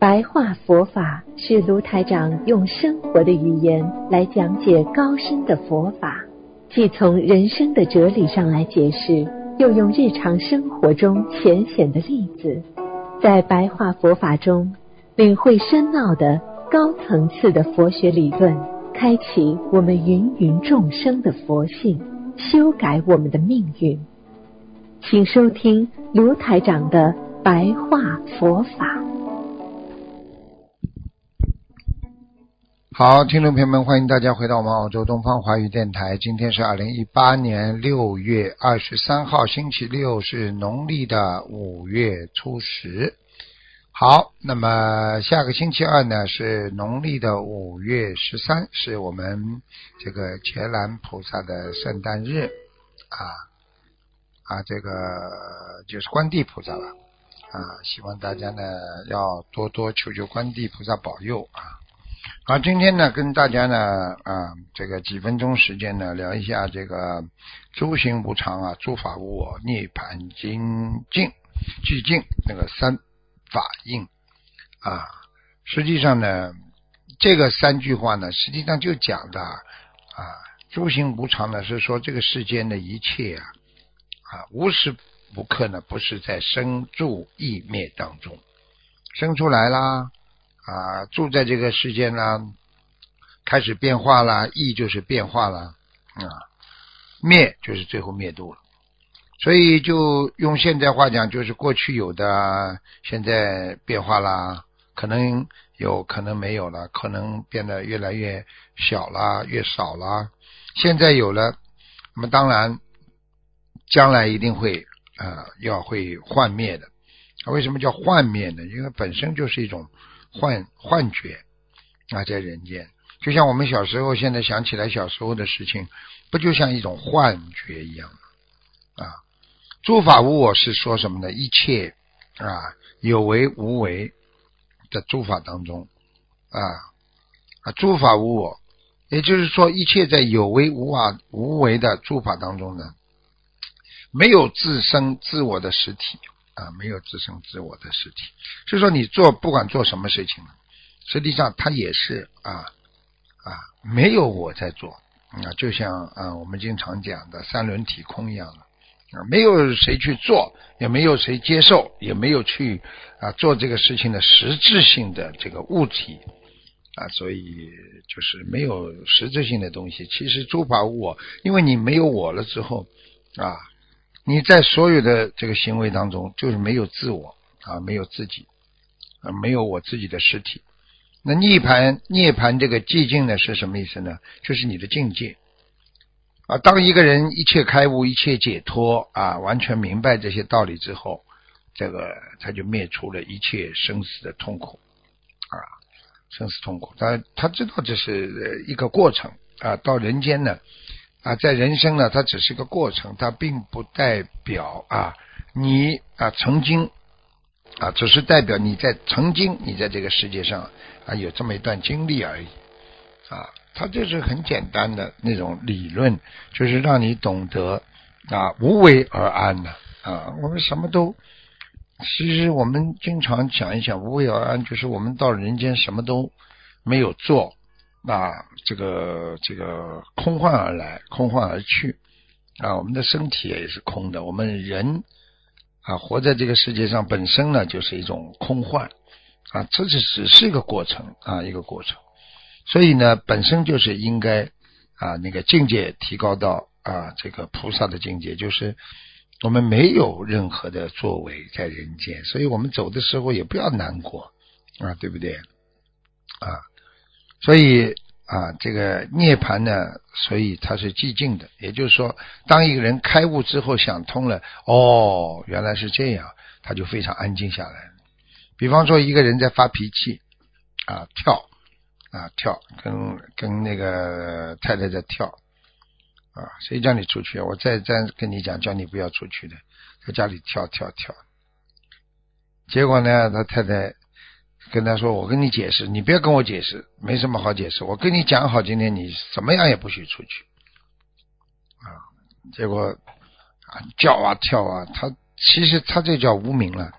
白话佛法是卢台长用生活的语言来讲解高深的佛法，既从人生的哲理上来解释，又用日常生活中浅显的例子，在白话佛法中领会深奥的高层次的佛学理论，开启我们芸芸众生的佛性，修改我们的命运。请收听卢台长的白话佛法。好，听众朋友们，欢迎大家回到我们澳洲东方华语电台。今天是二零一八年六月二十三号，星期六，是农历的五月初十。好，那么下个星期二呢是农历的五月十三，是我们这个伽蓝菩萨的圣诞日啊啊，这个就是观地菩萨了啊。希望大家呢要多多求求观地菩萨保佑啊。好，今天呢，跟大家呢，啊，这个几分钟时间呢，聊一下这个诸行无常啊，诸法无我，涅盘精进寂静那个三法印啊。实际上呢，这个三句话呢，实际上就讲的啊，诸行无常呢，是说这个世间的一切啊，啊，无时无刻呢，不是在生住异灭当中生出来啦。啊，住在这个世间呢，开始变化啦，异就是变化了啊，灭就是最后灭度了。所以就用现在话讲，就是过去有的，现在变化啦，可能有可能没有了，可能变得越来越小啦，越少啦。现在有了，那么当然将来一定会啊，要会幻灭的。为什么叫幻灭呢？因为本身就是一种。幻幻觉啊，在人间，就像我们小时候，现在想起来小时候的事情，不就像一种幻觉一样吗？啊，诸法无我是说什么呢？一切啊有为无为的诸法当中啊啊，诸法无我，也就是说，一切在有为无法无为的诸法当中呢，没有自生自我的实体。啊，没有自生自我的实体，所以说你做不管做什么事情呢，实际上它也是啊啊没有我在做啊，就像啊我们经常讲的三轮体空一样的，啊没有谁去做，也没有谁接受，也没有去啊做这个事情的实质性的这个物体啊，所以就是没有实质性的东西。其实诸法无我，因为你没有我了之后啊。你在所有的这个行为当中，就是没有自我啊，没有自己啊，没有我自己的实体。那涅盘涅盘这个寂静呢，是什么意思呢？就是你的境界啊。当一个人一切开悟、一切解脱啊，完全明白这些道理之后，这个他就灭除了一切生死的痛苦啊，生死痛苦。他他知道这是一个过程啊，到人间呢。啊，在人生呢，它只是一个过程，它并不代表啊，你啊曾经啊，只是代表你在曾经你在这个世界上啊有这么一段经历而已啊，它就是很简单的那种理论，就是让你懂得啊无为而安呢啊，我们什么都，其实我们经常讲一讲无为而安，就是我们到人间什么都没有做。啊这个这个空幻而来，空幻而去啊！我们的身体也是空的，我们人啊，活在这个世界上本身呢，就是一种空幻啊，这是只是一个过程啊，一个过程。所以呢，本身就是应该啊，那个境界提高到啊，这个菩萨的境界，就是我们没有任何的作为在人间，所以我们走的时候也不要难过啊，对不对啊？所以啊，这个涅盘呢，所以它是寂静的。也就是说，当一个人开悟之后想通了，哦，原来是这样，他就非常安静下来。比方说，一个人在发脾气啊，跳啊跳，跟跟那个太太在跳啊，谁叫你出去？我再再跟你讲，叫你不要出去的，在家里跳跳跳。结果呢，他太太跟他说：“我跟你解释，你别跟我解释，没什么好解释。我跟你讲好，今天你怎么样也不许出去。”啊，结果啊叫啊跳啊，他其实他这叫无名了，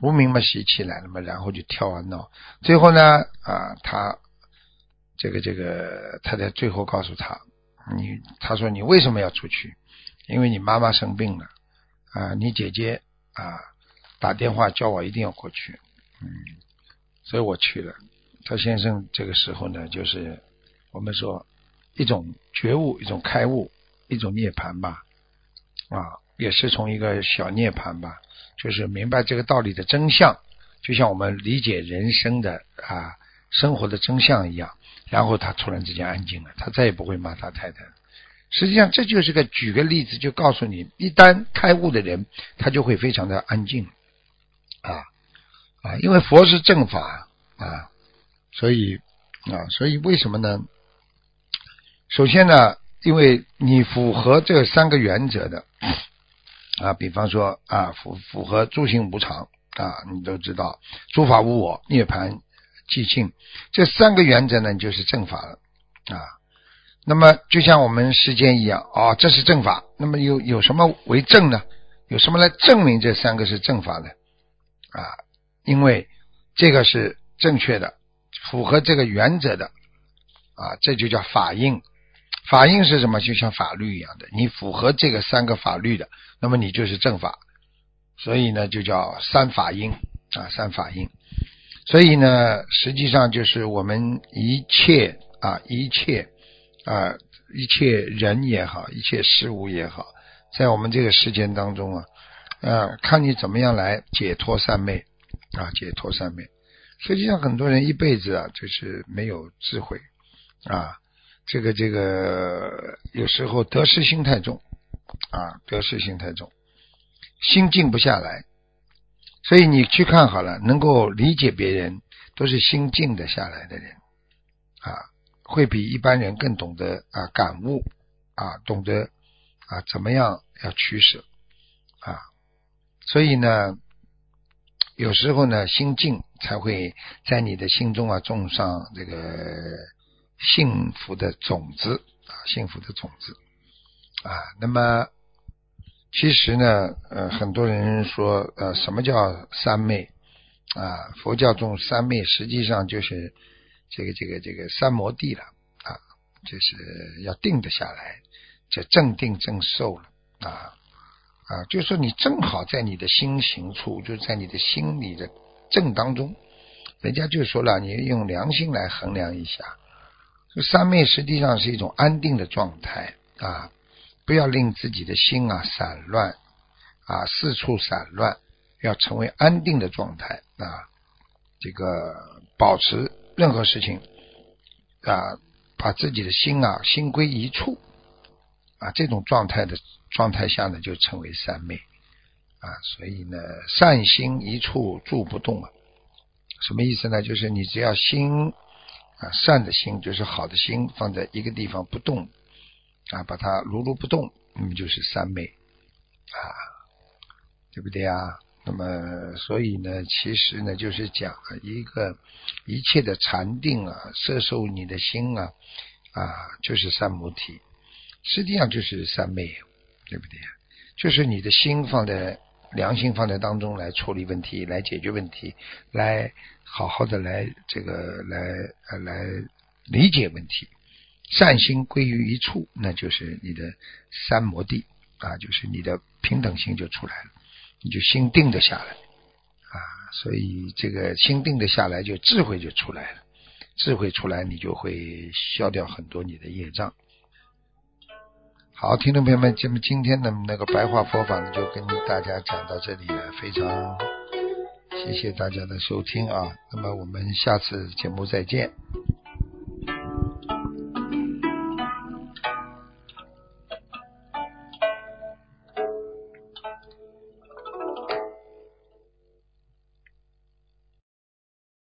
无名嘛习气来了嘛，然后就跳啊闹，最后呢啊他这个这个他在最后告诉他，你他说你为什么要出去？因为你妈妈生病了啊，你姐姐啊打电话叫我一定要过去，嗯。所以我去了，他先生这个时候呢，就是我们说一种觉悟，一种开悟，一种涅槃吧，啊，也是从一个小涅槃吧，就是明白这个道理的真相，就像我们理解人生的啊生活的真相一样。然后他突然之间安静了，他再也不会骂他太太。实际上这就是个举个例子，就告诉你，一旦开悟的人，他就会非常的安静啊。啊，因为佛是正法啊，所以啊，所以为什么呢？首先呢，因为你符合这三个原则的啊，比方说啊，符符合诸行无常啊，你都知道诸法无我、涅槃寂静这三个原则呢，就是正法了啊。那么就像我们世间一样啊，这是正法。那么有有什么为正呢？有什么来证明这三个是正法呢？啊？因为这个是正确的，符合这个原则的啊，这就叫法印。法印是什么？就像法律一样的，你符合这个三个法律的，那么你就是正法。所以呢，就叫三法印啊，三法印。所以呢，实际上就是我们一切啊，一切啊，一切人也好，一切事物也好，在我们这个世间当中啊，啊，看你怎么样来解脱三昧。啊，解脱三昧。实际上，很多人一辈子啊，就是没有智慧啊。这个这个，有时候得失心太重啊，得失心太重，心静不下来。所以你去看好了，能够理解别人，都是心静的下来的人啊，会比一般人更懂得啊感悟啊，懂得啊怎么样要取舍啊。所以呢。有时候呢，心静才会在你的心中啊种上这个幸福的种子啊，幸福的种子啊。那么，其实呢，呃，很多人说，呃，什么叫三昧啊？佛教中三昧实际上就是这个这个这个三摩地了啊，就是要定得下来，就正定正受了啊。啊，就说你正好在你的心行处，就在你的心里的正当中，人家就说了，你用良心来衡量一下，这三昧实际上是一种安定的状态啊，不要令自己的心啊散乱啊四处散乱，要成为安定的状态啊，这个保持任何事情啊，把自己的心啊心归一处。啊，这种状态的状态下呢，就称为三昧啊。所以呢，善心一处住不动啊，什么意思呢？就是你只要心啊善的心，就是好的心，放在一个地方不动啊，把它如如不动，那么就是三昧啊，对不对啊？那么所以呢，其实呢，就是讲一个一切的禅定啊，摄受你的心啊啊，就是三母体。实际上就是三昧，对不对？就是你的心放在良心放在当中来处理问题，来解决问题，来好好的来这个来呃来理解问题，善心归于一处，那就是你的三摩地啊，就是你的平等心就出来了，你就心定得下来啊，所以这个心定得下来，就智慧就出来了，智慧出来，你就会消掉很多你的业障。好，听众朋友们，节目今天的那个白话佛法呢，就跟大家讲到这里了，非常谢谢大家的收听啊，那么我们下次节目再见。